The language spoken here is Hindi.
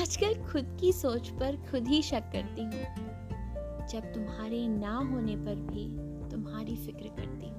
आजकल खुद की सोच पर खुद ही शक करती हूँ। जब तुम्हारे ना होने पर भी तुम्हारी फ़िक्र करती हूँ।